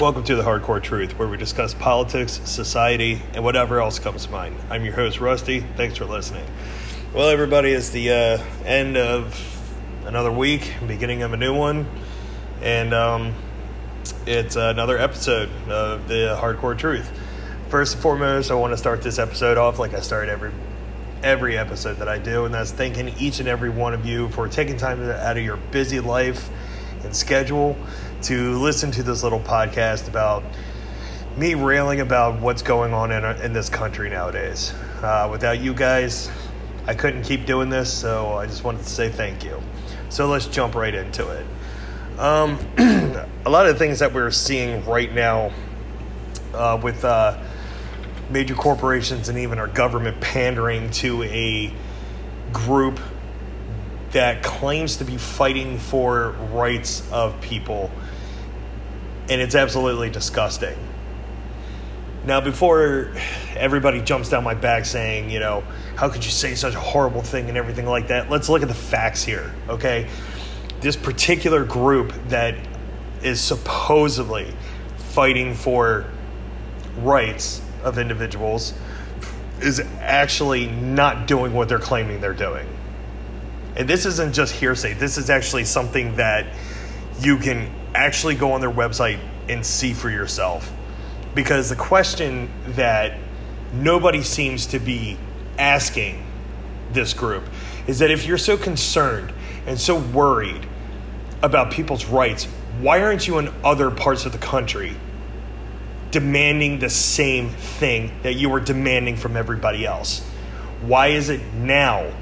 Welcome to the Hardcore Truth, where we discuss politics, society, and whatever else comes to mind. I'm your host, Rusty. Thanks for listening. Well, everybody, it's the uh, end of another week, beginning of a new one, and um, it's another episode of the Hardcore Truth. First and foremost, I want to start this episode off like I start every every episode that I do, and that's thanking each and every one of you for taking time out of your busy life and schedule to listen to this little podcast about me railing about what's going on in, in this country nowadays. Uh, without you guys, I couldn't keep doing this, so I just wanted to say thank you. So let's jump right into it. Um, a lot of the things that we're seeing right now uh, with uh, major corporations and even our government pandering to a group that claims to be fighting for rights of people and it's absolutely disgusting. Now, before everybody jumps down my back saying, you know, how could you say such a horrible thing and everything like that, let's look at the facts here, okay? This particular group that is supposedly fighting for rights of individuals is actually not doing what they're claiming they're doing. And this isn't just hearsay, this is actually something that you can actually go on their website and see for yourself. Because the question that nobody seems to be asking this group is that if you're so concerned and so worried about people's rights, why aren't you in other parts of the country demanding the same thing that you were demanding from everybody else? Why is it now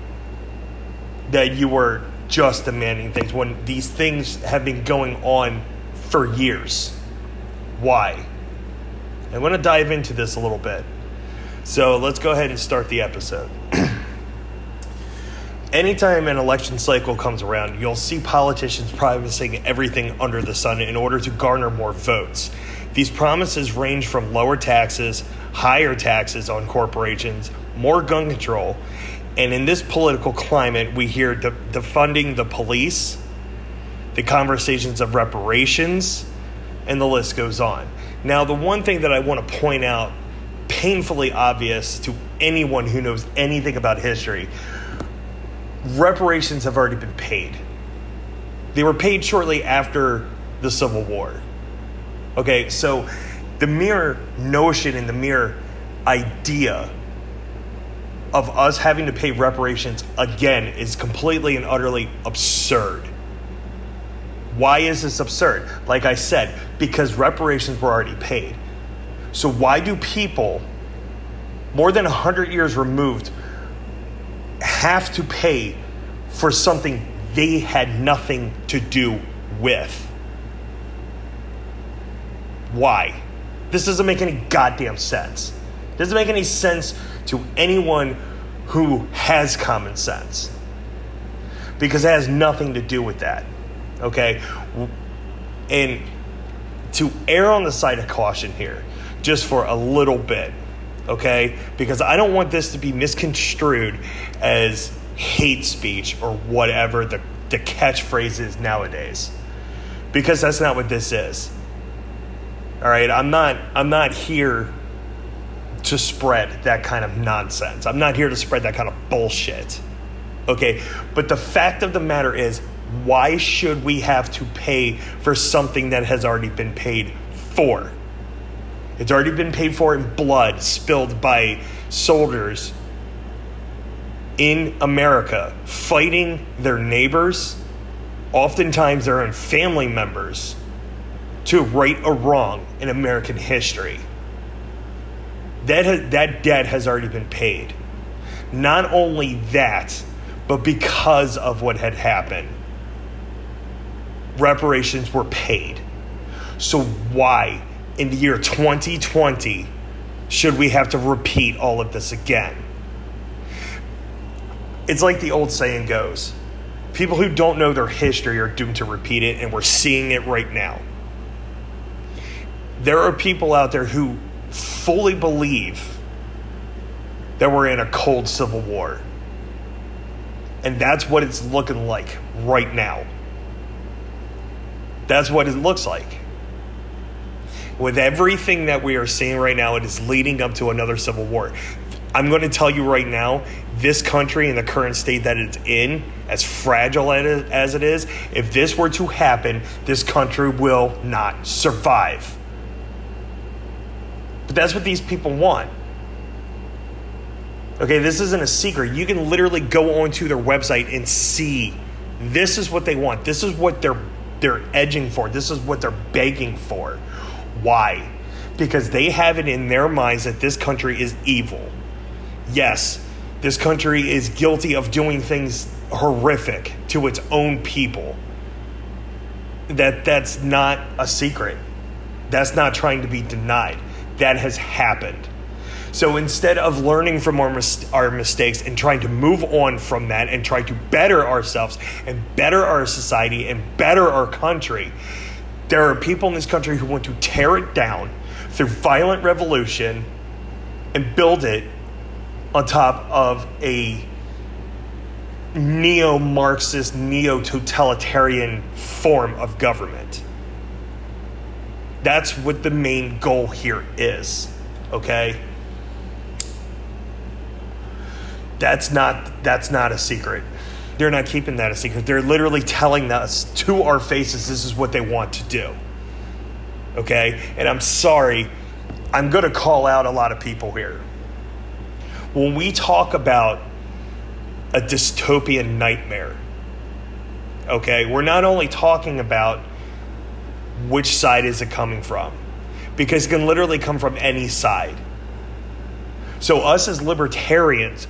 that you were just demanding things when these things have been going on for years. Why? I'm going to dive into this a little bit. So let's go ahead and start the episode. Anytime an election cycle comes around, you'll see politicians promising everything under the sun in order to garner more votes. These promises range from lower taxes, higher taxes on corporations, more gun control, and in this political climate, we hear de- defunding the police, the conversations of reparations, and the list goes on. Now, the one thing that I want to point out, painfully obvious to anyone who knows anything about history, reparations have already been paid. They were paid shortly after the Civil War. Okay, so the mere notion and the mere idea of us having to pay reparations again is completely and utterly absurd. Why is this absurd? Like I said, because reparations were already paid. So, why do people more than 100 years removed have to pay for something they had nothing to do with? Why? This doesn't make any goddamn sense. It Doesn't make any sense to anyone who has common sense because it has nothing to do with that. Okay? And to err on the side of caution here, just for a little bit, okay? Because I don't want this to be misconstrued as hate speech or whatever the, the catchphrase is nowadays. Because that's not what this is. All right, I'm not I'm not here to spread that kind of nonsense. I'm not here to spread that kind of bullshit. Okay? But the fact of the matter is, why should we have to pay for something that has already been paid for? It's already been paid for in blood spilled by soldiers in America fighting their neighbors, oftentimes their own family members, to right a wrong in American history that has, that debt has already been paid. Not only that, but because of what had happened, reparations were paid. So why in the year 2020 should we have to repeat all of this again? It's like the old saying goes people who don't know their history are doomed to repeat it, and we're seeing it right now. There are people out there who fully believe that we're in a cold civil war. And that's what it's looking like right now. That's what it looks like. with everything that we are seeing right now, it is leading up to another civil war. I'm going to tell you right now, this country in the current state that it's in, as fragile as it is, if this were to happen, this country will not survive. But that's what these people want. Okay, this isn't a secret. You can literally go onto their website and see this is what they want. This is what they're they're edging for. This is what they're begging for. Why? Because they have it in their minds that this country is evil. Yes, this country is guilty of doing things horrific to its own people. That that's not a secret. That's not trying to be denied. That has happened. So instead of learning from our, mis- our mistakes and trying to move on from that and try to better ourselves and better our society and better our country, there are people in this country who want to tear it down through violent revolution and build it on top of a neo Marxist, neo totalitarian form of government. That's what the main goal here is, okay? That's not that's not a secret. They're not keeping that a secret. They're literally telling us to our faces this is what they want to do. Okay? And I'm sorry, I'm going to call out a lot of people here. When we talk about a dystopian nightmare, okay, we're not only talking about which side is it coming from, because it can literally come from any side. So, us as libertarians,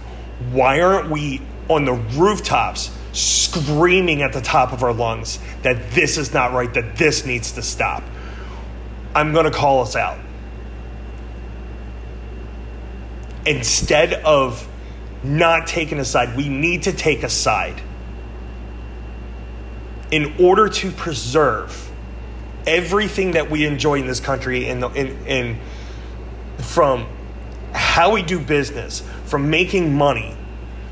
why aren't we on the rooftops screaming at the top of our lungs that this is not right, that this needs to stop? I'm going to call us out. Instead of not taking a side, we need to take a side in order to preserve everything that we enjoy in this country in, the, in, in from how we do business, from making money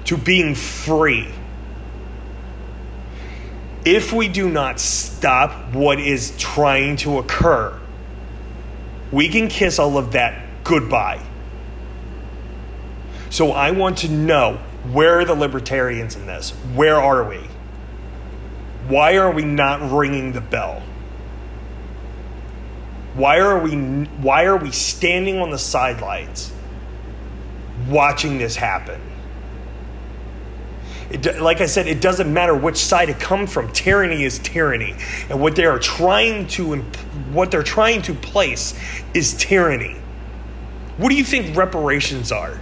to being free. If we do not stop what is trying to occur, we can kiss all of that goodbye. So I want to know where are the libertarians in this? Where are we? Why are we not ringing the bell? Why are we why are we standing on the sidelines watching this happen. It, like I said, it doesn't matter which side it comes from. Tyranny is tyranny, and what they are trying to what they're trying to place is tyranny. What do you think reparations are?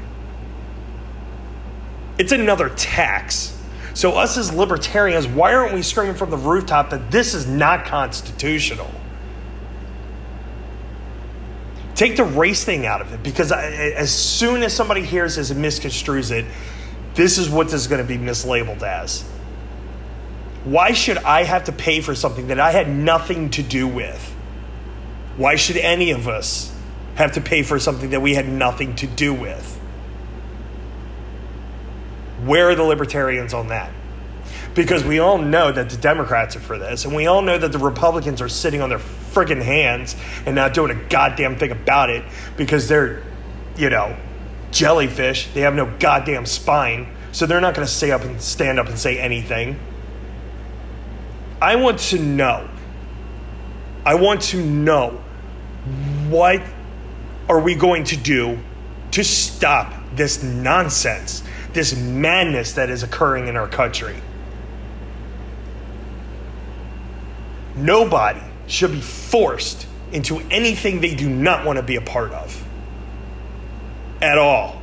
It's another tax. So us as libertarians, why aren't we screaming from the rooftop that this is not constitutional? Take the race thing out of it because I, as soon as somebody hears this and misconstrues it, this is what this is going to be mislabeled as. Why should I have to pay for something that I had nothing to do with? Why should any of us have to pay for something that we had nothing to do with? Where are the libertarians on that? Because we all know that the Democrats are for this, and we all know that the Republicans are sitting on their freaking hands and not doing a goddamn thing about it because they're, you know, jellyfish. They have no goddamn spine, so they're not going to stay up and stand up and say anything. I want to know. I want to know what are we going to do to stop this nonsense, this madness that is occurring in our country. Nobody should be forced into anything they do not want to be a part of. At all.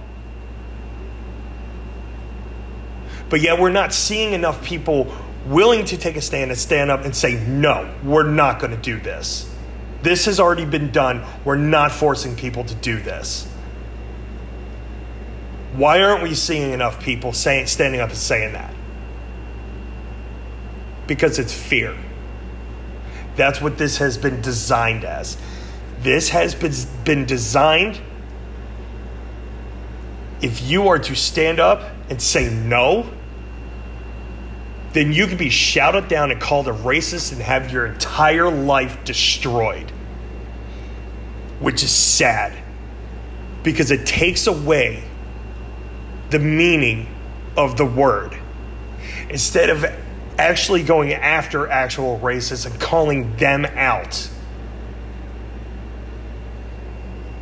But yet, we're not seeing enough people willing to take a stand and stand up and say, no, we're not going to do this. This has already been done. We're not forcing people to do this. Why aren't we seeing enough people saying, standing up and saying that? Because it's fear. That's what this has been designed as. This has been, been designed. If you are to stand up and say no, then you can be shouted down and called a racist and have your entire life destroyed. which is sad because it takes away the meaning of the word. Instead of actually going after actual racists and calling them out,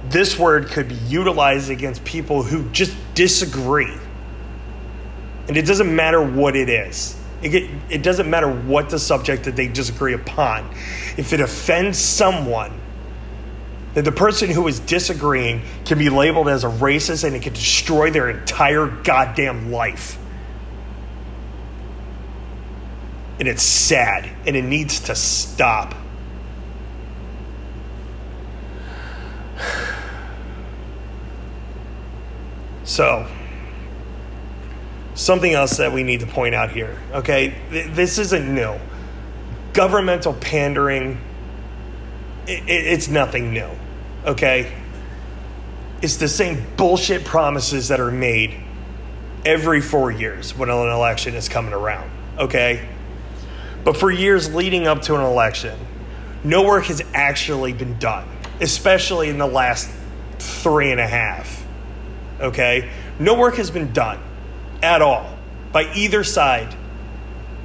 this word could be utilized against people who just disagree. And it doesn't matter what it is. It, it doesn't matter what the subject that they disagree upon. If it offends someone, then the person who is disagreeing can be labeled as a racist and it can destroy their entire goddamn life. And it's sad and it needs to stop. So, something else that we need to point out here, okay? This isn't new. Governmental pandering, it's nothing new, okay? It's the same bullshit promises that are made every four years when an election is coming around, okay? But for years leading up to an election, no work has actually been done, especially in the last three and a half okay? No work has been done at all by either side.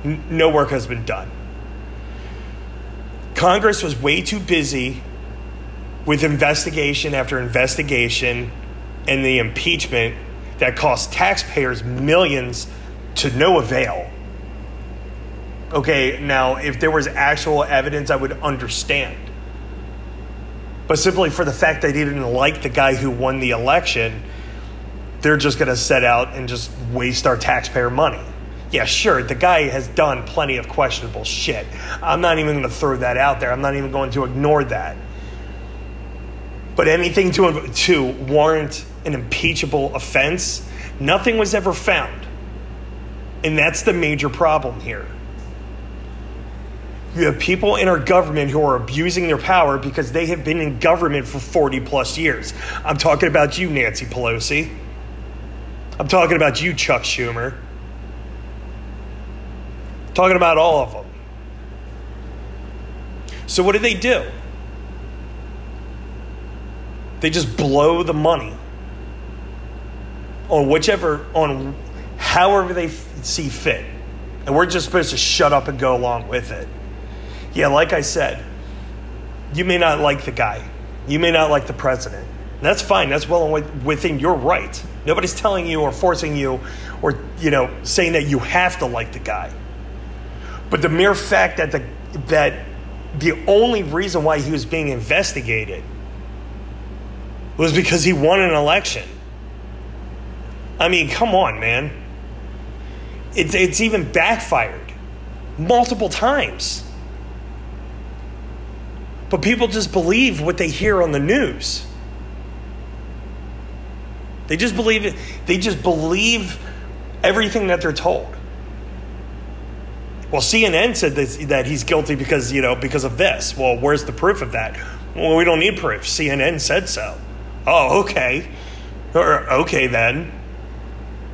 N- no work has been done. Congress was way too busy with investigation after investigation and the impeachment that cost taxpayers millions to no avail. Okay, now if there was actual evidence, I would understand. But simply for the fact that they didn't like the guy who won the election, they're just going to set out and just waste our taxpayer money. Yeah, sure, the guy has done plenty of questionable shit. I'm not even going to throw that out there. I'm not even going to ignore that. But anything to, to warrant an impeachable offense, nothing was ever found. And that's the major problem here. You have people in our government who are abusing their power because they have been in government for 40 plus years. I'm talking about you, Nancy Pelosi. I'm talking about you, Chuck Schumer. I'm talking about all of them. So, what do they do? They just blow the money on whichever, on however they see fit. And we're just supposed to shut up and go along with it. Yeah, like I said, you may not like the guy, you may not like the president. That's fine. That's well within your right. Nobody's telling you or forcing you or, you know, saying that you have to like the guy. But the mere fact that the, that the only reason why he was being investigated was because he won an election. I mean, come on, man. It's, it's even backfired multiple times. But people just believe what they hear on the news. They just believe it. They just believe everything that they're told. Well, CNN said this, that he's guilty because you know because of this. Well, where's the proof of that? Well, we don't need proof. CNN said so. Oh, okay. Or okay then.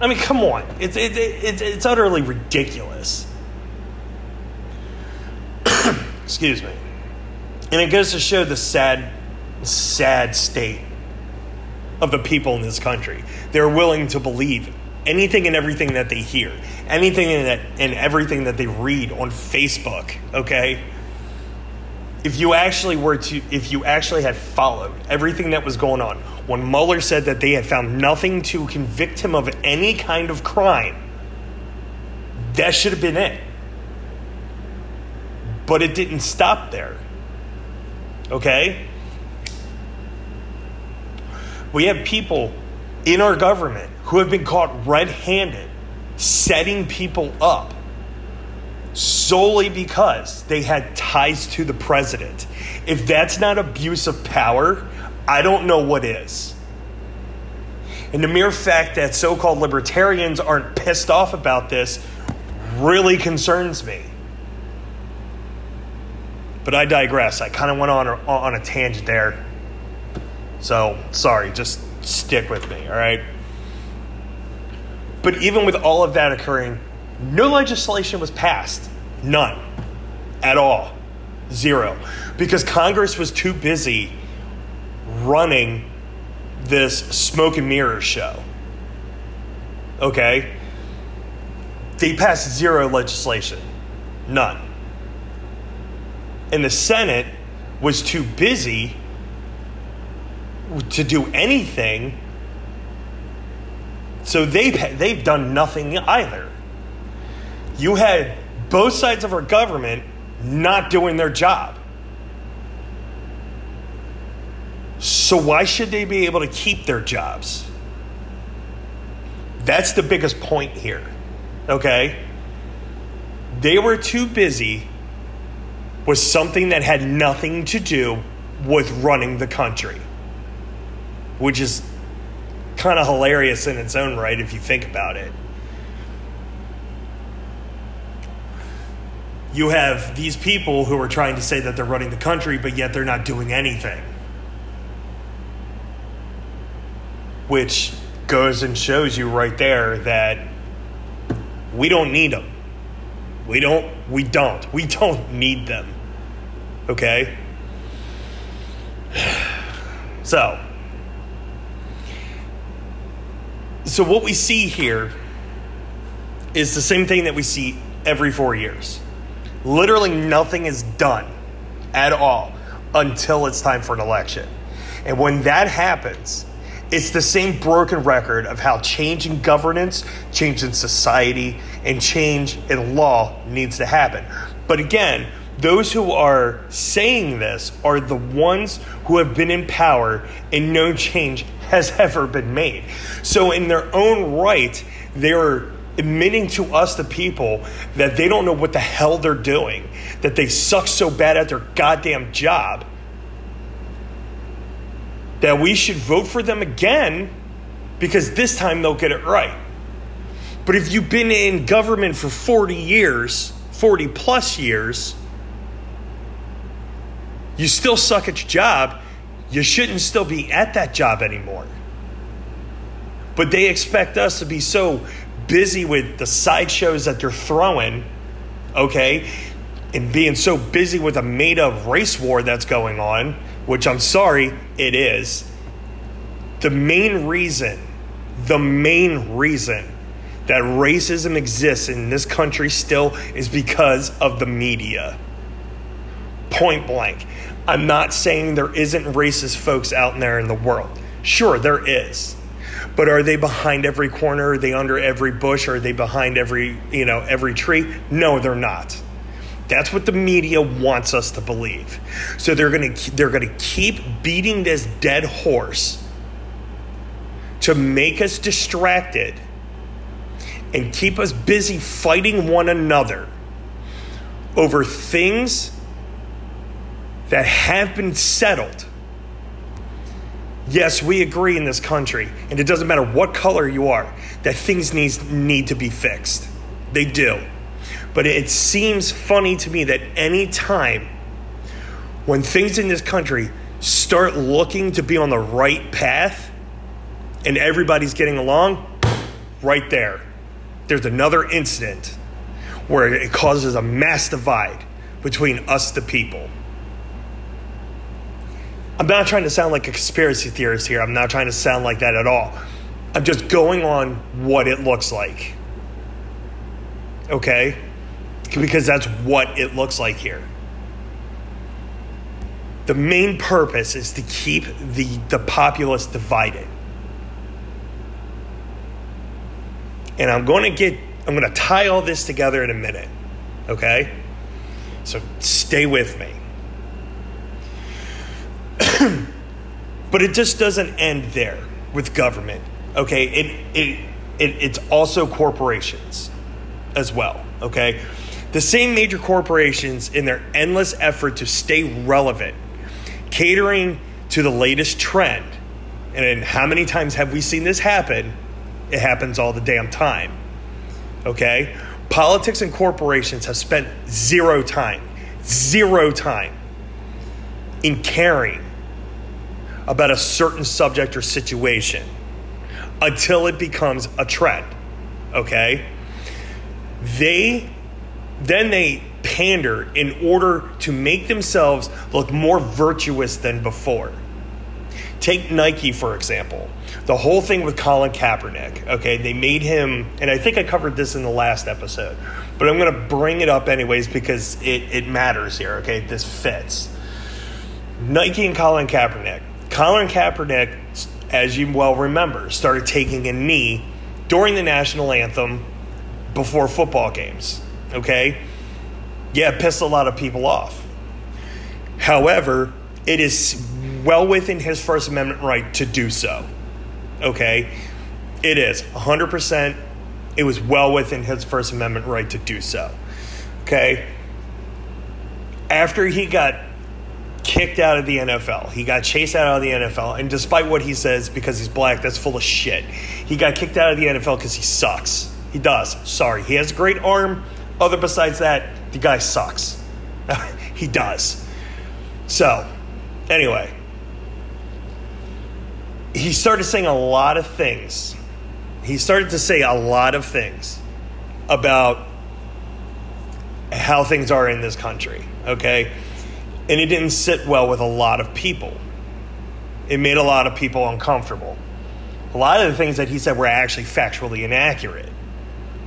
I mean, come on. It's it, it, it's utterly ridiculous. Excuse me. And it goes to show the sad, sad state of the people in this country. They're willing to believe anything and everything that they hear, anything and, everything that they read on Facebook, okay? If you actually were to, if you actually had followed everything that was going on, when Mueller said that they had found nothing to convict him of any kind of crime, that should have been it. But it didn't stop there. Okay? We have people in our government who have been caught red handed setting people up solely because they had ties to the president. If that's not abuse of power, I don't know what is. And the mere fact that so called libertarians aren't pissed off about this really concerns me. But I digress. I kind of went on a, on a tangent there. So, sorry, just stick with me, all right? But even with all of that occurring, no legislation was passed. None. At all. Zero. Because Congress was too busy running this smoke and mirror show. Okay? They passed zero legislation. None. And the Senate was too busy to do anything. So they've, they've done nothing either. You had both sides of our government not doing their job. So why should they be able to keep their jobs? That's the biggest point here. Okay? They were too busy with something that had nothing to do with running the country, which is kind of hilarious in its own right if you think about it. You have these people who are trying to say that they're running the country, but yet they're not doing anything. Which goes and shows you right there that we don't need them. We don't we don't. We don't need them. Okay? So, so what we see here is the same thing that we see every 4 years. Literally nothing is done at all until it's time for an election. And when that happens, it's the same broken record of how change in governance, change in society, and change in law needs to happen. But again, those who are saying this are the ones who have been in power and no change has ever been made. So, in their own right, they're admitting to us, the people, that they don't know what the hell they're doing, that they suck so bad at their goddamn job, that we should vote for them again because this time they'll get it right. But if you've been in government for 40 years, 40 plus years, you still suck at your job, you shouldn't still be at that job anymore. But they expect us to be so busy with the sideshows that they're throwing, okay, and being so busy with a made up race war that's going on, which I'm sorry, it is. The main reason, the main reason that racism exists in this country still is because of the media. Point blank. I'm not saying there isn't racist folks out there in the world. Sure, there is. But are they behind every corner? Are they under every bush? Are they behind every, you know, every tree? No, they're not. That's what the media wants us to believe. So they're going to they're going to keep beating this dead horse to make us distracted and keep us busy fighting one another over things that have been settled Yes, we agree in this country, and it doesn't matter what color you are, that things needs, need to be fixed. They do. But it seems funny to me that any time when things in this country start looking to be on the right path and everybody's getting along, right there, there's another incident where it causes a mass divide between us, the people. I'm not trying to sound like a conspiracy theorist here. I'm not trying to sound like that at all. I'm just going on what it looks like. Okay? Because that's what it looks like here. The main purpose is to keep the, the populace divided. And I'm going to get, I'm going to tie all this together in a minute. Okay? So stay with me. but it just doesn't end there with government. Okay, it, it, it it's also corporations as well. Okay, the same major corporations in their endless effort to stay relevant, catering to the latest trend. And how many times have we seen this happen? It happens all the damn time. Okay? Politics and corporations have spent zero time, zero time in caring about a certain subject or situation until it becomes a trend. Okay? They then they pander in order to make themselves look more virtuous than before. take Nike for example. The whole thing with Colin Kaepernick, okay, they made him, and I think I covered this in the last episode, but I'm going to bring it up anyways because it, it matters here, okay? This fits. Nike and Colin Kaepernick. Colin Kaepernick, as you well remember, started taking a knee during the national anthem before football games, okay? Yeah, pissed a lot of people off. However, it is well within his First Amendment right to do so. Okay? It is 100%. It was well within his First Amendment right to do so. Okay? After he got kicked out of the NFL, he got chased out of the NFL, and despite what he says because he's black, that's full of shit. He got kicked out of the NFL because he sucks. He does. Sorry. He has a great arm. Other besides that, the guy sucks. he does. So, anyway, he started saying a lot of things. He started to say a lot of things about how things are in this country, okay? And it didn't sit well with a lot of people. It made a lot of people uncomfortable. A lot of the things that he said were actually factually inaccurate.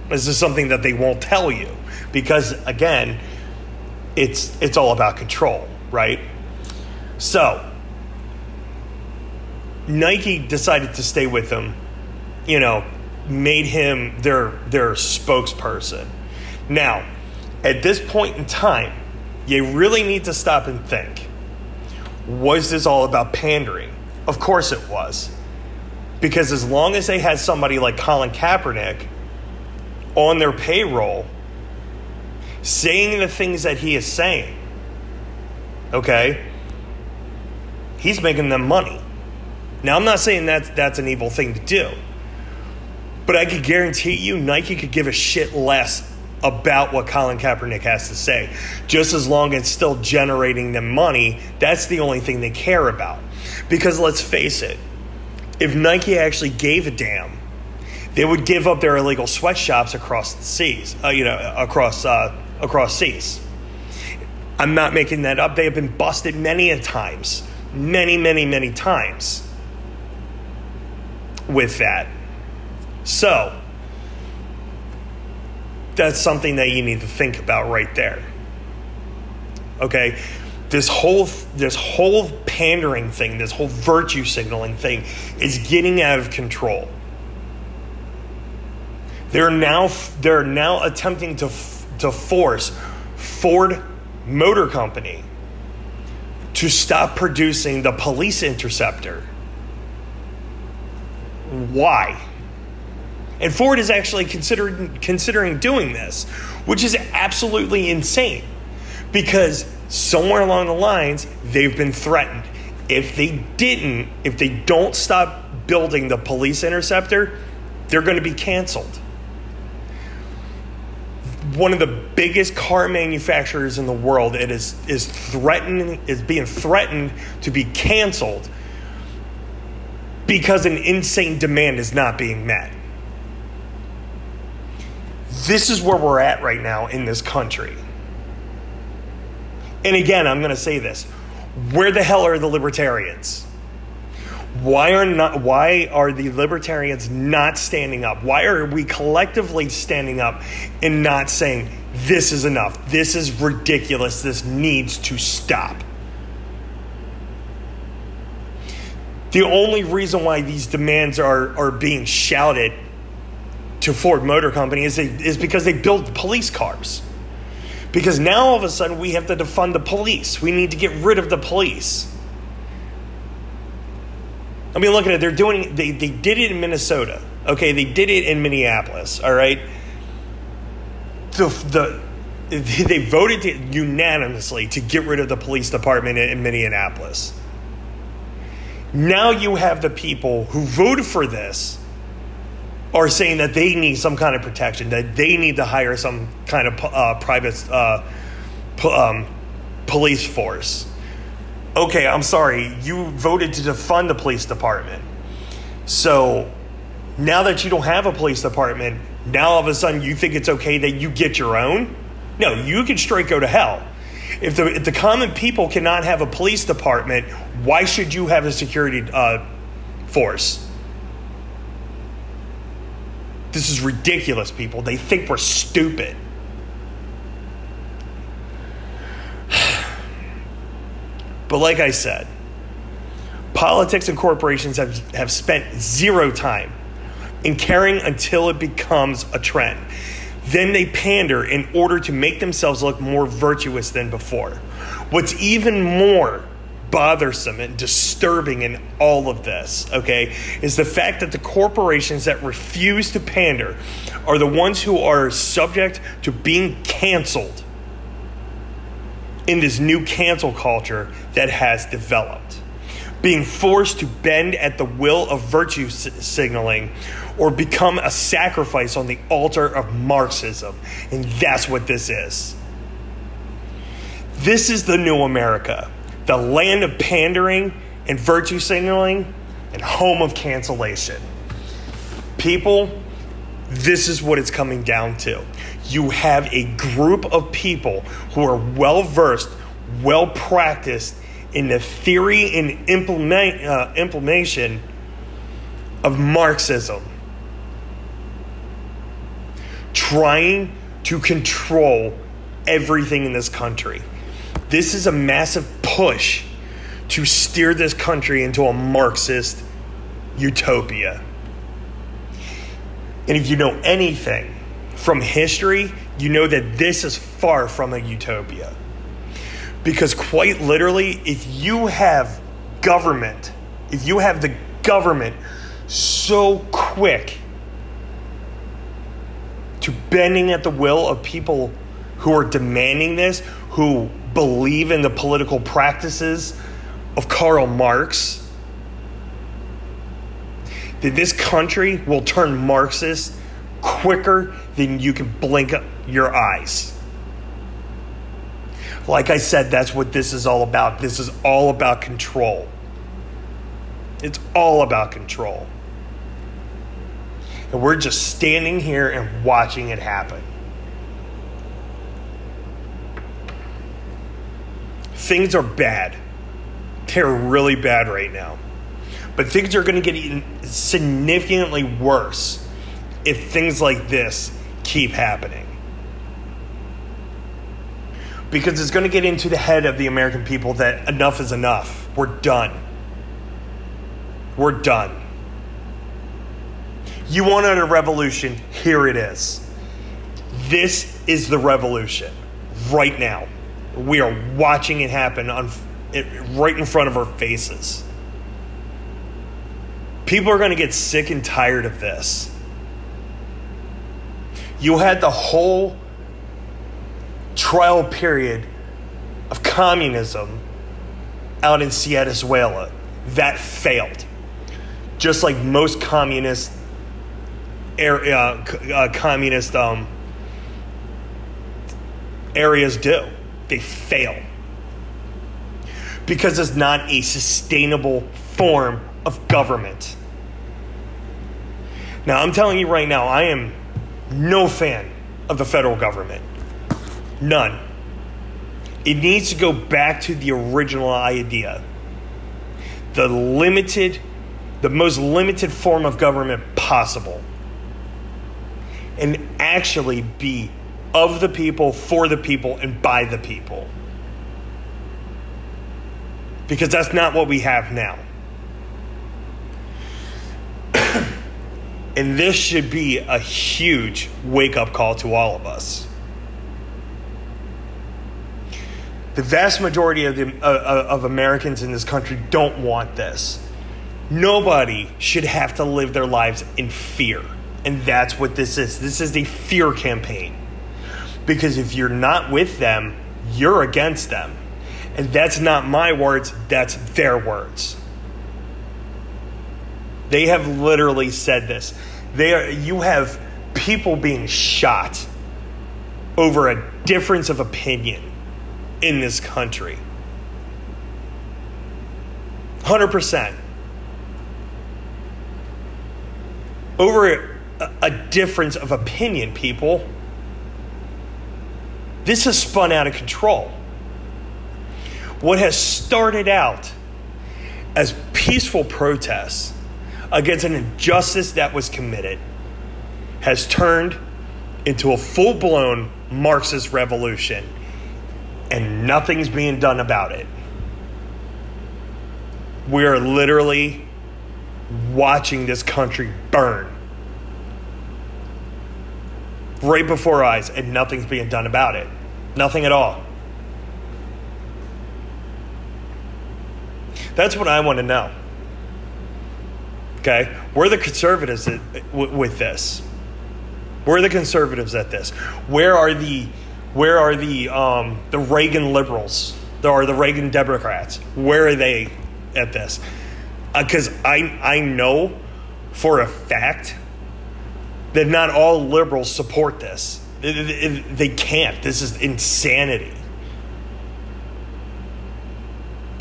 This is something that they won't tell you because, again, it's, it's all about control, right? So, Nike decided to stay with him, you know, made him their their spokesperson. Now, at this point in time, you really need to stop and think. Was this all about pandering? Of course it was. Because as long as they had somebody like Colin Kaepernick on their payroll saying the things that he is saying, okay, he's making them money. Now, I'm not saying that that's an evil thing to do, but I could guarantee you Nike could give a shit less about what Colin Kaepernick has to say. Just as long as it's still generating them money, that's the only thing they care about. Because let's face it, if Nike actually gave a damn, they would give up their illegal sweatshops across the seas, uh, you know, across uh, across seas. I'm not making that up. They have been busted many a times, many, many, many times with that. So, that's something that you need to think about right there. Okay? This whole this whole pandering thing, this whole virtue signaling thing is getting out of control. They're now they're now attempting to to force Ford Motor Company to stop producing the police interceptor why. And Ford is actually considering considering doing this, which is absolutely insane. Because somewhere along the lines, they've been threatened. If they didn't, if they don't stop building the police interceptor, they're going to be canceled. One of the biggest car manufacturers in the world it is is threatening is being threatened to be canceled because an insane demand is not being met. This is where we're at right now in this country. And again, I'm going to say this. Where the hell are the libertarians? Why are not why are the libertarians not standing up? Why are we collectively standing up and not saying this is enough? This is ridiculous. This needs to stop. The only reason why these demands are, are being shouted to Ford Motor Company is, they, is because they build police cars. Because now all of a sudden we have to defund the police. We need to get rid of the police. I mean, look at it. They're doing. They, they did it in Minnesota. Okay, they did it in Minneapolis. All right. The the they voted to, unanimously to get rid of the police department in, in Minneapolis. Now you have the people who voted for this are saying that they need some kind of protection, that they need to hire some kind of uh, private uh, um, police force. Okay, I'm sorry, you voted to defund the police department. So now that you don't have a police department, now all of a sudden you think it's okay that you get your own? No, you can straight go to hell. If the, if the common people cannot have a police department, why should you have a security uh, force? This is ridiculous, people. They think we're stupid. But like I said, politics and corporations have, have spent zero time in caring until it becomes a trend. Then they pander in order to make themselves look more virtuous than before. What's even more bothersome and disturbing in all of this, okay, is the fact that the corporations that refuse to pander are the ones who are subject to being canceled in this new cancel culture that has developed. Being forced to bend at the will of virtue signaling or become a sacrifice on the altar of Marxism. And that's what this is. This is the new America, the land of pandering and virtue signaling and home of cancellation. People, this is what it's coming down to you have a group of people who are well versed, well practiced in the theory and implement, uh, implementation of Marxism, trying to control everything in this country. This is a massive push to steer this country into a Marxist utopia. And if you know anything, from history, you know that this is far from a utopia. Because quite literally, if you have government, if you have the government so quick to bending at the will of people who are demanding this, who believe in the political practices of Karl Marx, that this country will turn Marxist quicker than you can blink your eyes. Like I said, that's what this is all about. This is all about control. It's all about control. And we're just standing here and watching it happen. Things are bad. They're really bad right now. But things are going to get significantly worse if things like this keep happening. Because it's going to get into the head of the American people that enough is enough. We're done. We're done. You wanted a revolution, here it is. This is the revolution right now. We are watching it happen on it, right in front of our faces. People are going to get sick and tired of this. You had the whole trial period of communism out in Venezuela that failed. Just like most communist area, uh, communist um, areas do, they fail because it's not a sustainable form of government. Now, I'm telling you right now, I am no fan of the federal government. None. It needs to go back to the original idea. The limited, the most limited form of government possible. And actually be of the people, for the people, and by the people. Because that's not what we have now. And this should be a huge wake up call to all of us. The vast majority of, the, uh, uh, of Americans in this country don't want this. Nobody should have to live their lives in fear. And that's what this is. This is a fear campaign. Because if you're not with them, you're against them. And that's not my words, that's their words. They have literally said this. They are, you have people being shot over a difference of opinion in this country. 100%. Over a, a difference of opinion, people. This has spun out of control. what has started out as peaceful protests against an injustice that was committed has turned into a full blown Marxist revolution, and nothing's being done about it. We are literally watching this country burn right before our eyes, and nothing's being done about it. Nothing at all. That's what I want to know. Okay? We're the conservatives with this. We're the conservatives at this? Where are the where are the um, the Reagan liberals? There are the Reagan Democrats. Where are they at this? Because uh, I I know for a fact that not all liberals support this. They can't. This is insanity.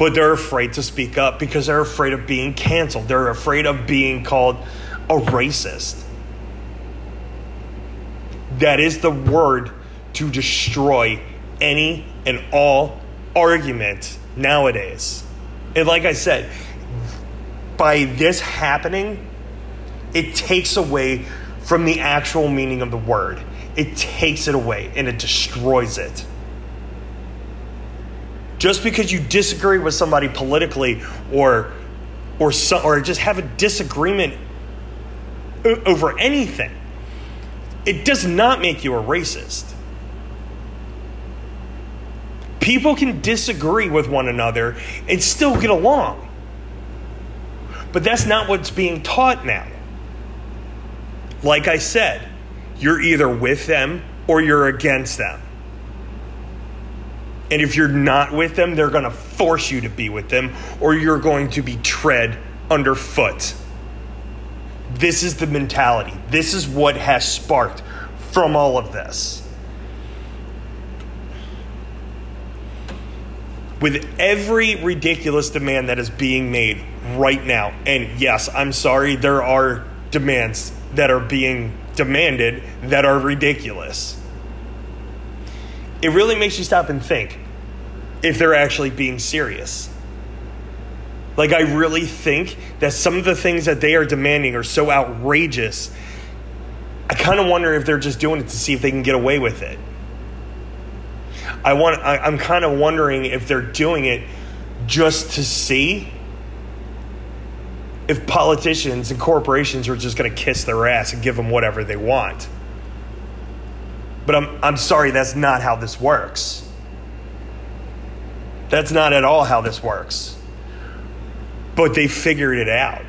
But they're afraid to speak up because they're afraid of being canceled. They're afraid of being called a racist. That is the word to destroy any and all argument nowadays. And like I said, by this happening, it takes away from the actual meaning of the word. It takes it away and it destroys it. Just because you disagree with somebody politically or or so, or just have a disagreement over anything it does not make you a racist. People can disagree with one another and still get along. But that's not what's being taught now. Like I said, you're either with them or you're against them. And if you're not with them, they're going to force you to be with them or you're going to be tread underfoot. This is the mentality. This is what has sparked from all of this. With every ridiculous demand that is being made right now, and yes, I'm sorry, there are demands that are being demanded that are ridiculous. It really makes you stop and think if they're actually being serious. Like, I really think that some of the things that they are demanding are so outrageous. I kind of wonder if they're just doing it to see if they can get away with it. I want. I, I'm kind of wondering if they're doing it just to see if politicians and corporations are just going to kiss their ass and give them whatever they want. But I'm, I'm sorry, that's not how this works. That's not at all how this works but they figured it out.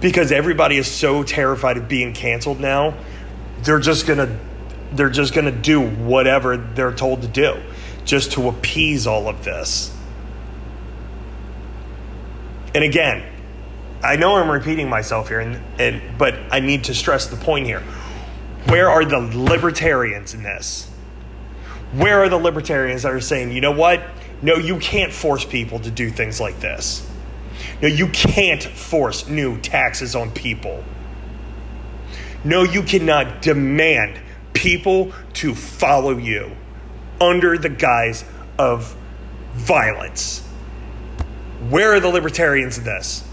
Because everybody is so terrified of being canceled now, they're just going to they're just going to do whatever they're told to do just to appease all of this. And again, I know I'm repeating myself here and, and but I need to stress the point here. Where are the libertarians in this? Where are the libertarians that are saying, you know what? No, you can't force people to do things like this. No, you can't force new taxes on people. No, you cannot demand people to follow you under the guise of violence. Where are the libertarians in this?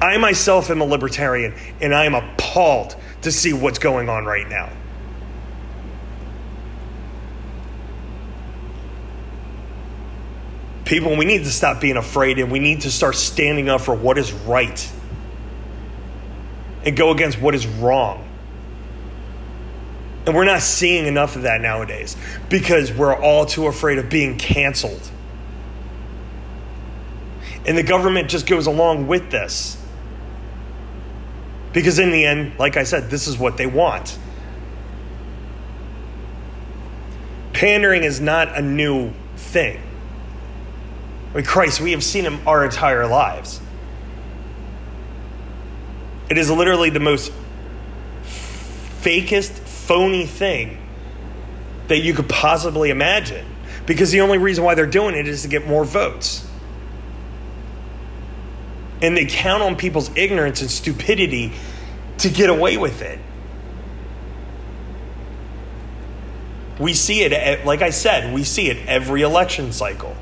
I myself am a libertarian and I am appalled to see what's going on right now. People, we need to stop being afraid and we need to start standing up for what is right and go against what is wrong. And we're not seeing enough of that nowadays because we're all too afraid of being canceled. And the government just goes along with this. Because in the end, like I said, this is what they want. Pandering is not a new thing. I mean, Christ, we have seen him our entire lives. It is literally the most fakest, phony thing that you could possibly imagine. Because the only reason why they're doing it is to get more votes. And they count on people's ignorance and stupidity to get away with it. We see it, at, like I said, we see it every election cycle.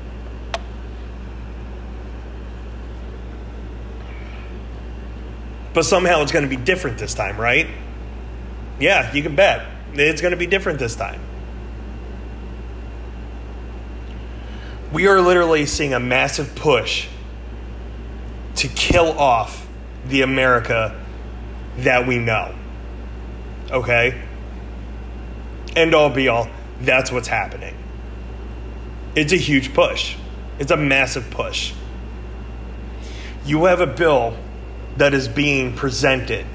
But somehow it's going to be different this time, right? Yeah, you can bet. It's going to be different this time. We are literally seeing a massive push to kill off the America that we know. Okay? End all be all, that's what's happening. It's a huge push. It's a massive push. You have a bill that is being presented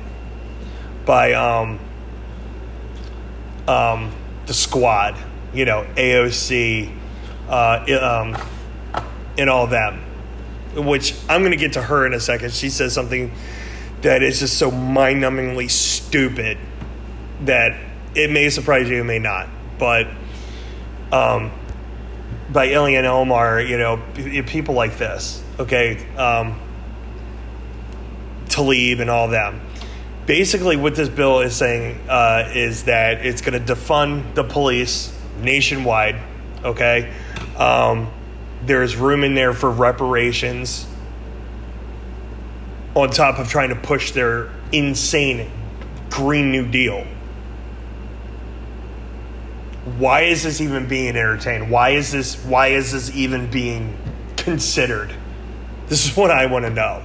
by um, um, the squad, you know, AOC, uh, um, and all them. Which I'm going to get to her in a second. She says something that is just so mind numbingly stupid that it may surprise you, it may not. But um, by Ilhan Omar, you know, people like this, okay, um, Tlaib and all them. Basically, what this bill is saying uh, is that it's going to defund the police nationwide, okay? Um, there's room in there for reparations on top of trying to push their insane Green New Deal. Why is this even being entertained? Why is this why is this even being considered? This is what I want to know.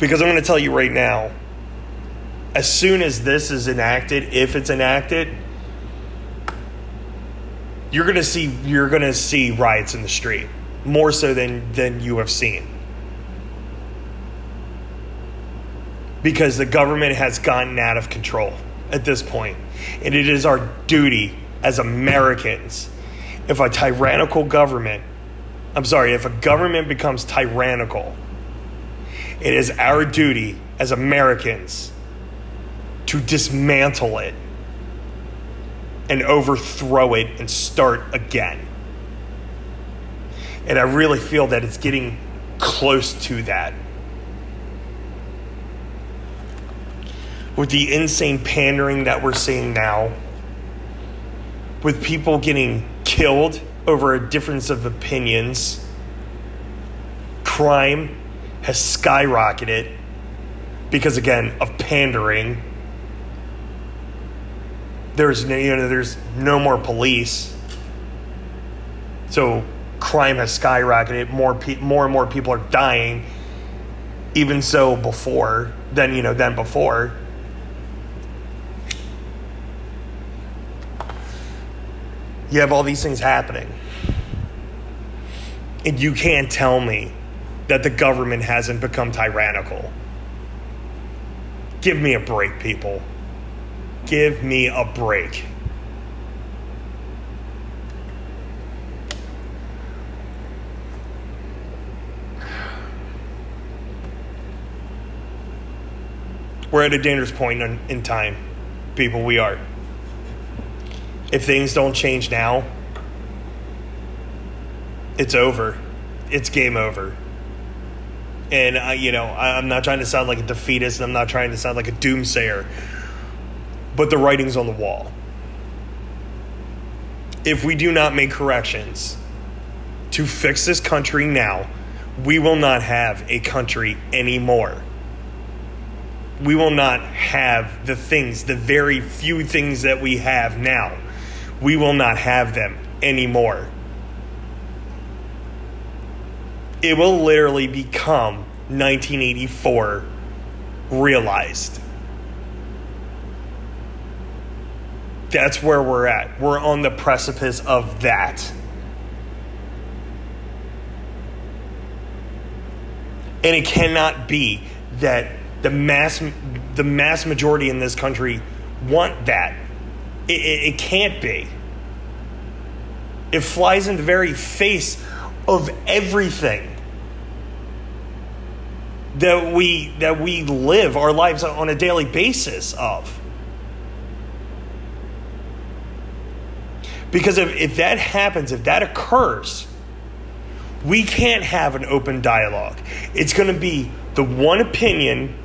Because I'm going to tell you right now, as soon as this is enacted, if it's enacted, you're going to see you're going to see riots in the street more so than than you have seen. Because the government has gotten out of control at this. And it is our duty as Americans if a tyrannical government I'm sorry, if a government becomes tyrannical, it is our duty as Americans to dismantle it and overthrow it and start again. And I really feel that it's getting close to that. With the insane pandering that we're seeing now, with people getting killed over a difference of opinions, crime has skyrocketed because, again, of pandering there's no, you know there's no more police, so crime has skyrocketed. More pe- more and more people are dying. Even so, before than you know than before. You have all these things happening. And you can't tell me that the government hasn't become tyrannical. Give me a break, people. Give me a break. We're at a dangerous point in, in time, people. We are. If things don't change now, it's over. It's game over. And I, you know, I, I'm not trying to sound like a defeatist, and I'm not trying to sound like a doomsayer but the writing's on the wall. If we do not make corrections to fix this country now, we will not have a country anymore. We will not have the things, the very few things that we have now. We will not have them anymore. It will literally become 1984 realized. that's where we're at. We're on the precipice of that. And it cannot be that the mass the mass majority in this country want that. It, it, it can't be. It flies in the very face of everything that we that we live our lives on a daily basis of. Because if, if that happens, if that occurs, we can't have an open dialogue. It's going to be the one opinion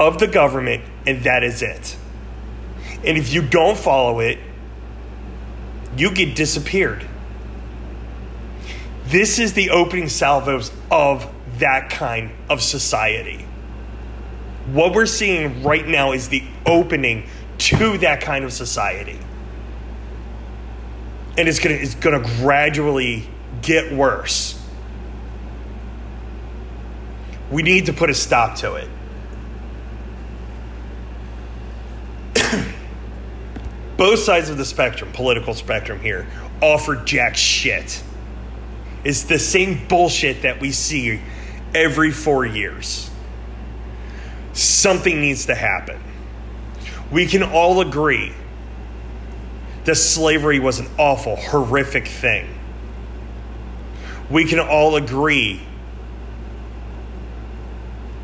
of the government, and that is it. And if you don't follow it, you get disappeared. This is the opening salvos of that kind of society. What we're seeing right now is the opening to that kind of society. And it's gonna it's gonna gradually get worse. We need to put a stop to it. Both sides of the spectrum, political spectrum here, offer jack shit. It's the same bullshit that we see every four years. Something needs to happen. We can all agree that slavery was an awful, horrific thing. We can all agree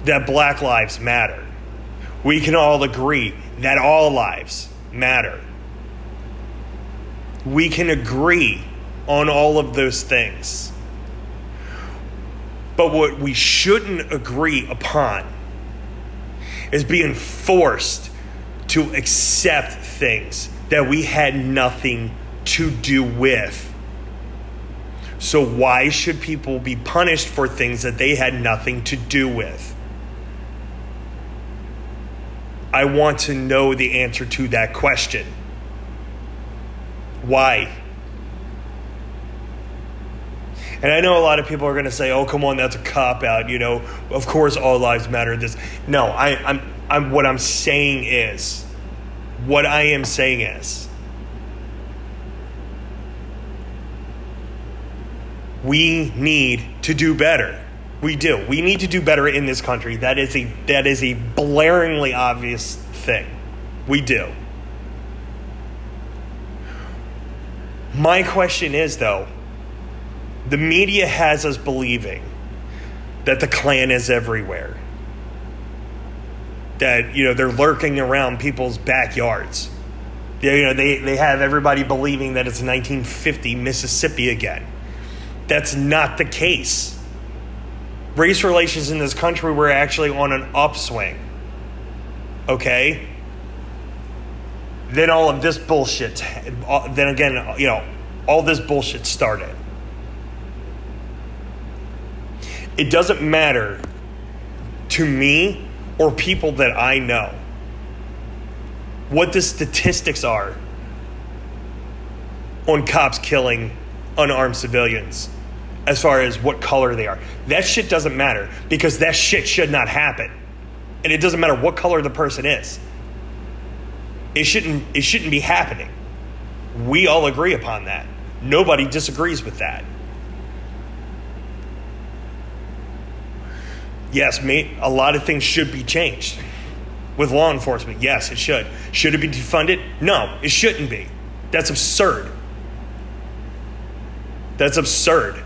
that black lives matter. We can all agree that all lives matter. We can agree on all of those things. But what we shouldn't agree upon is being forced to accept things that we had nothing to do with. So, why should people be punished for things that they had nothing to do with? I want to know the answer to that question. Why? And I know a lot of people are going to say, "Oh, come on, that's a cop out." You know, of course, all lives matter. This, no, I, I'm, I'm. What I'm saying is, what I am saying is, we need to do better. We do. We need to do better in this country. That is a that is a blaringly obvious thing. We do. My question is though, the media has us believing that the Klan is everywhere. That, you know, they're lurking around people's backyards. You know, they, they have everybody believing that it's 1950 Mississippi again. That's not the case. Race relations in this country were actually on an upswing. Okay? Then all of this bullshit, uh, then again, you know, all this bullshit started. It doesn't matter to me or people that I know what the statistics are on cops killing unarmed civilians as far as what color they are. That shit doesn't matter because that shit should not happen. And it doesn't matter what color the person is. It shouldn't it shouldn't be happening. We all agree upon that. Nobody disagrees with that. Yes, mate, a lot of things should be changed with law enforcement. Yes, it should. Should it be defunded? No, it shouldn't be. That's absurd. That's absurd.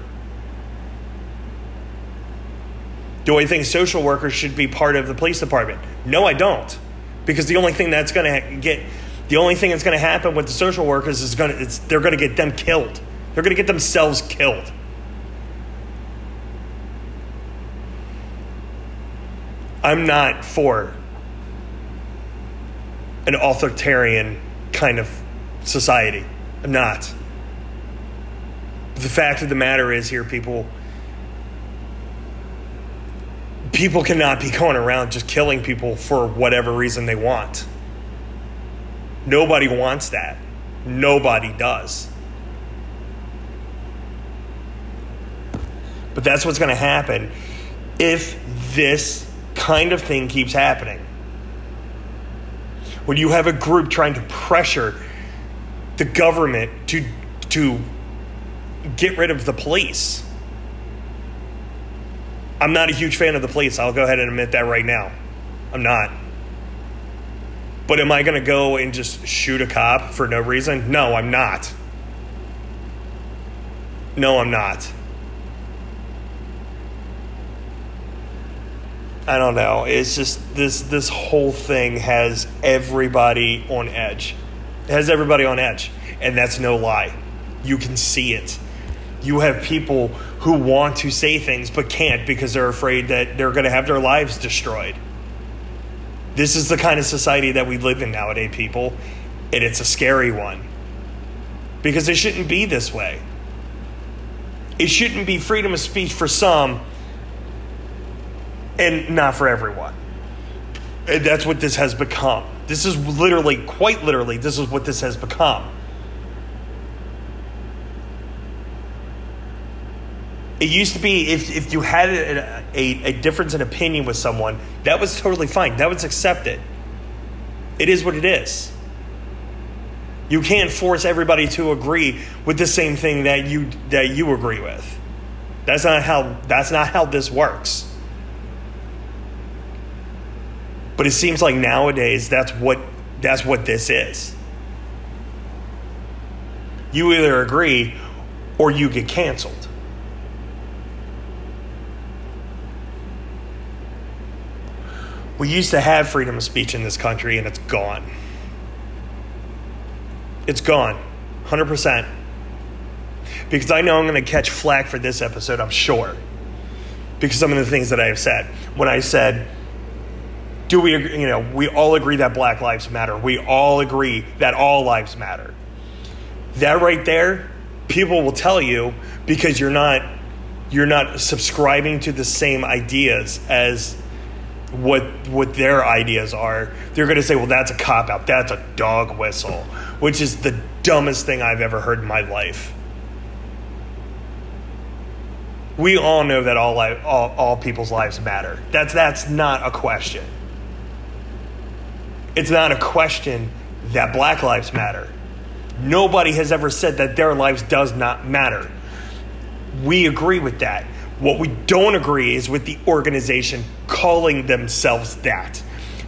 Do I think social workers should be part of the police department? No, I don't. Because the only thing that's going to get the only thing that's going to happen with the social workers is going to they're going to get them killed. They're going to get themselves killed. I'm not for an authoritarian kind of society. I'm not. The fact of the matter is, here, people, people cannot be going around just killing people for whatever reason they want. Nobody wants that. Nobody does. But that's what's going to happen if this kind of thing keeps happening. When you have a group trying to pressure the government to to get rid of the police. I'm not a huge fan of the police. I'll go ahead and admit that right now. I'm not. But am I going to go and just shoot a cop for no reason? No, I'm not. No, I'm not. I don't know. It's just this this whole thing has everybody on edge. It has everybody on edge, and that's no lie. You can see it. You have people who want to say things but can't because they're afraid that they're going to have their lives destroyed. This is the kind of society that we live in nowadays, people, And it's a scary one. Because it shouldn't be this way. It shouldn't be freedom of speech for some and not for everyone. And that's what this has become. This is literally, quite literally, this is what this has become. It used to be if, if you had a, a, a difference in opinion with someone, that was totally fine. That was accepted. It is what it is. You can't force everybody to agree with the same thing that you that you agree with. That's not how that's not how this works. But it seems like nowadays that's what that's what this is. You either agree or you get canceled. We used to have freedom of speech in this country and it's gone. It's gone. 100%. Because I know I'm going to catch flack for this episode, I'm sure. Because some of the things that I have said. When I said, do we agree, you know, we all agree that black lives matter. We all agree that all lives matter. That right there, people will tell you because you're not you're not subscribing to the same ideas as what what their ideas are. They're going to say, "Well, that's a cop out. That's a dog whistle," which is the dumbest thing I've ever heard in my life. We all know that all, all, all people's lives matter. That's, that's not a question. It's not a question that black lives matter. Nobody has ever said that their lives does not matter. We agree with that. What we don't agree is with the organization calling themselves that.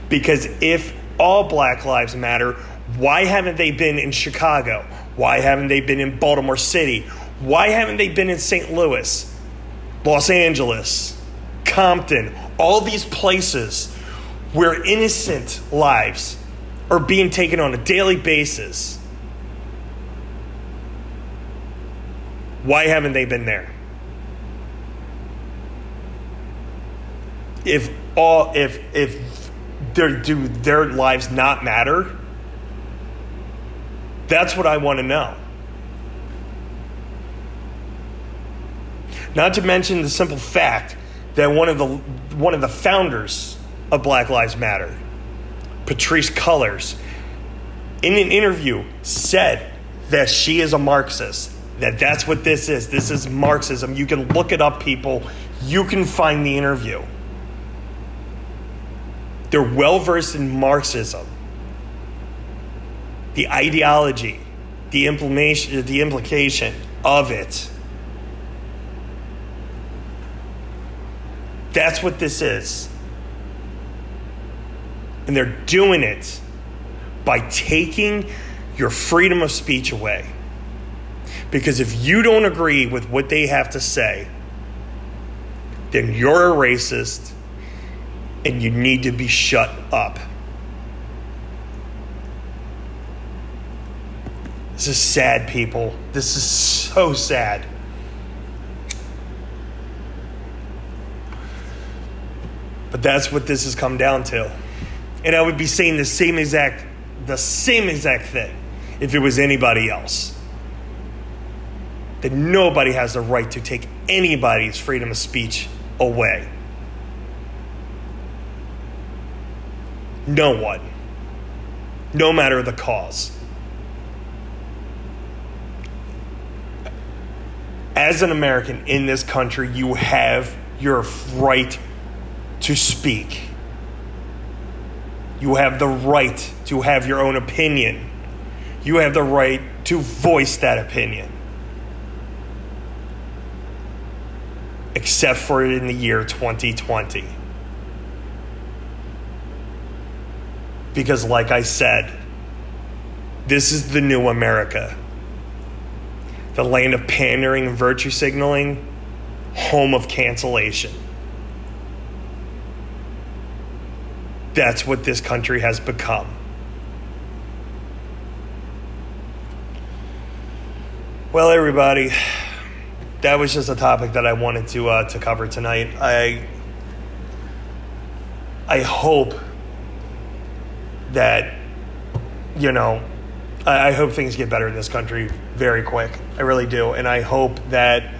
Because if all black lives matter, why haven't they been in Chicago? Why haven't they been in Baltimore City? Why haven't they been in St. Louis, Los Angeles, Compton, all these places where innocent lives are being taken on a daily basis. Why haven't they been there? If all if if their do their lives not matter? That's what I want to know. Not to mention the simple fact that one of the one of the founders of Black Lives Matter, Patrisse Cullors, in an interview said that she is a Marxist, that that's what this is. This is Marxism. You can look it up, people. You can find the interview. They're well versed in Marxism, the ideology, the implementation, the implication of it. That's what this is. And they're doing it by taking your freedom of speech away. Because if you don't agree with what they have to say, then you're a racist and you need to be shut up. This is sad, people. This is so sad. But that's what this has come down to. And I would be saying the same exact the same exact thing if it was anybody else. That nobody has the right to take anybody's freedom of speech away. No one. No matter the cause. As an American in this country, you have your right to speak. You have the right to have your own opinion. You have the right to voice that opinion. Except for in the year 2020. Because, like I said, this is the new America. The land of pandering and virtue signaling, home of cancellation. That's what this country has become. Well, everybody, that was just a topic that I wanted to uh, to cover tonight. I I hope that you know I, I hope things get better in this country very quick. I really do. And I hope that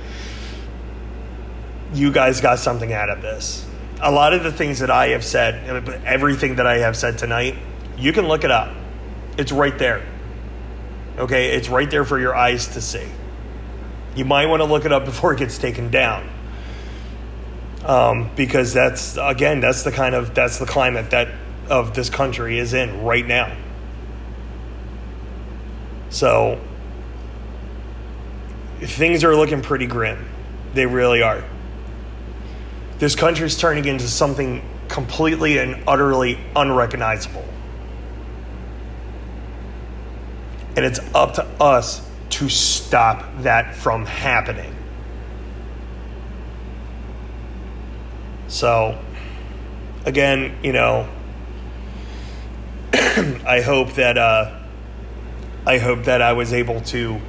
you guys got something out of this. A lot of the things that I have said, everything that I have said tonight, you can look it up. It's right there. Okay, it's right there for your eyes to see. You might want to look it up before it gets taken down. Um, because that's again, that's the kind of that's the climate that of this country is in right now. So things are looking pretty grim. They really are. This country is turning into something completely and utterly unrecognizable. And it's up to us to stop that from happening. So, again, you know, I hope that uh, I hope that I was able to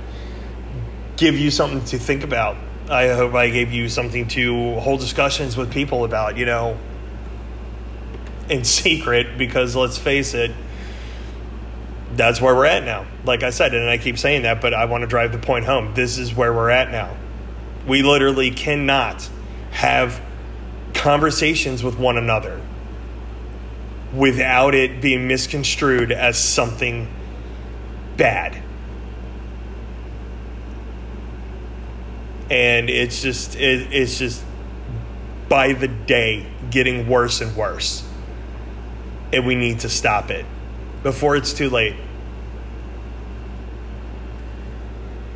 give you something to think about. I hope I gave you something to hold discussions with people about. You know, in secret, because let's face it, that's where we're at now. Like I said, and I keep saying that, but I want to drive the point home. This is where we're at now. We literally cannot have conversations with one another without it being misconstrued as something bad. And it's just it, it's just by the day getting worse and worse. And we need to stop it before it's too late.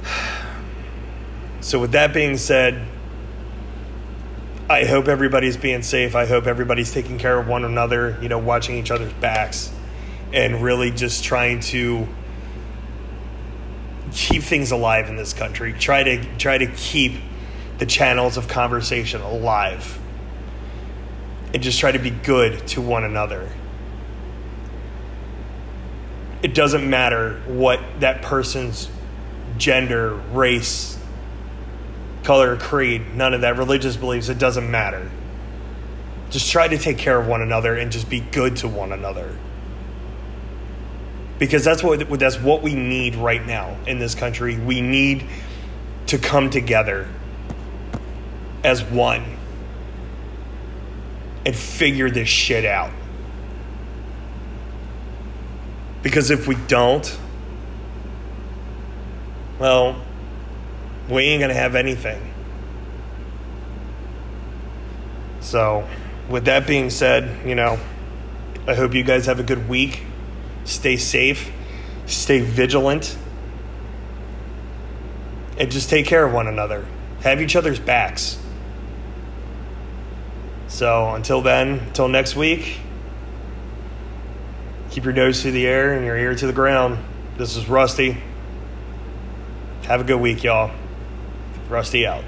So, with that being said, I hope everybody's being safe. I hope everybody's taking care of one another, you know, watching each other's backs and really just trying to keep things alive in this country. Try to try to keep the channels of conversation alive. And just try to be good to one another. It doesn't matter what that person's gender, race, color, creed, none of that, religious beliefs, it doesn't matter. Just try to take care of one another and just be good to one another. Because that's what that's what we need right now in this country. We need to come together as one and figure this shit out. Because if we don't, well, we ain't going to have anything. So, with that being said, you know, I hope you guys have a good week. Stay safe, stay vigilant, and just take care of one another. Have each other's backs. So, until then, until next week, keep your nose to the air and your ear to the ground. This is Rusty. Have a good week, y'all. Rusty out.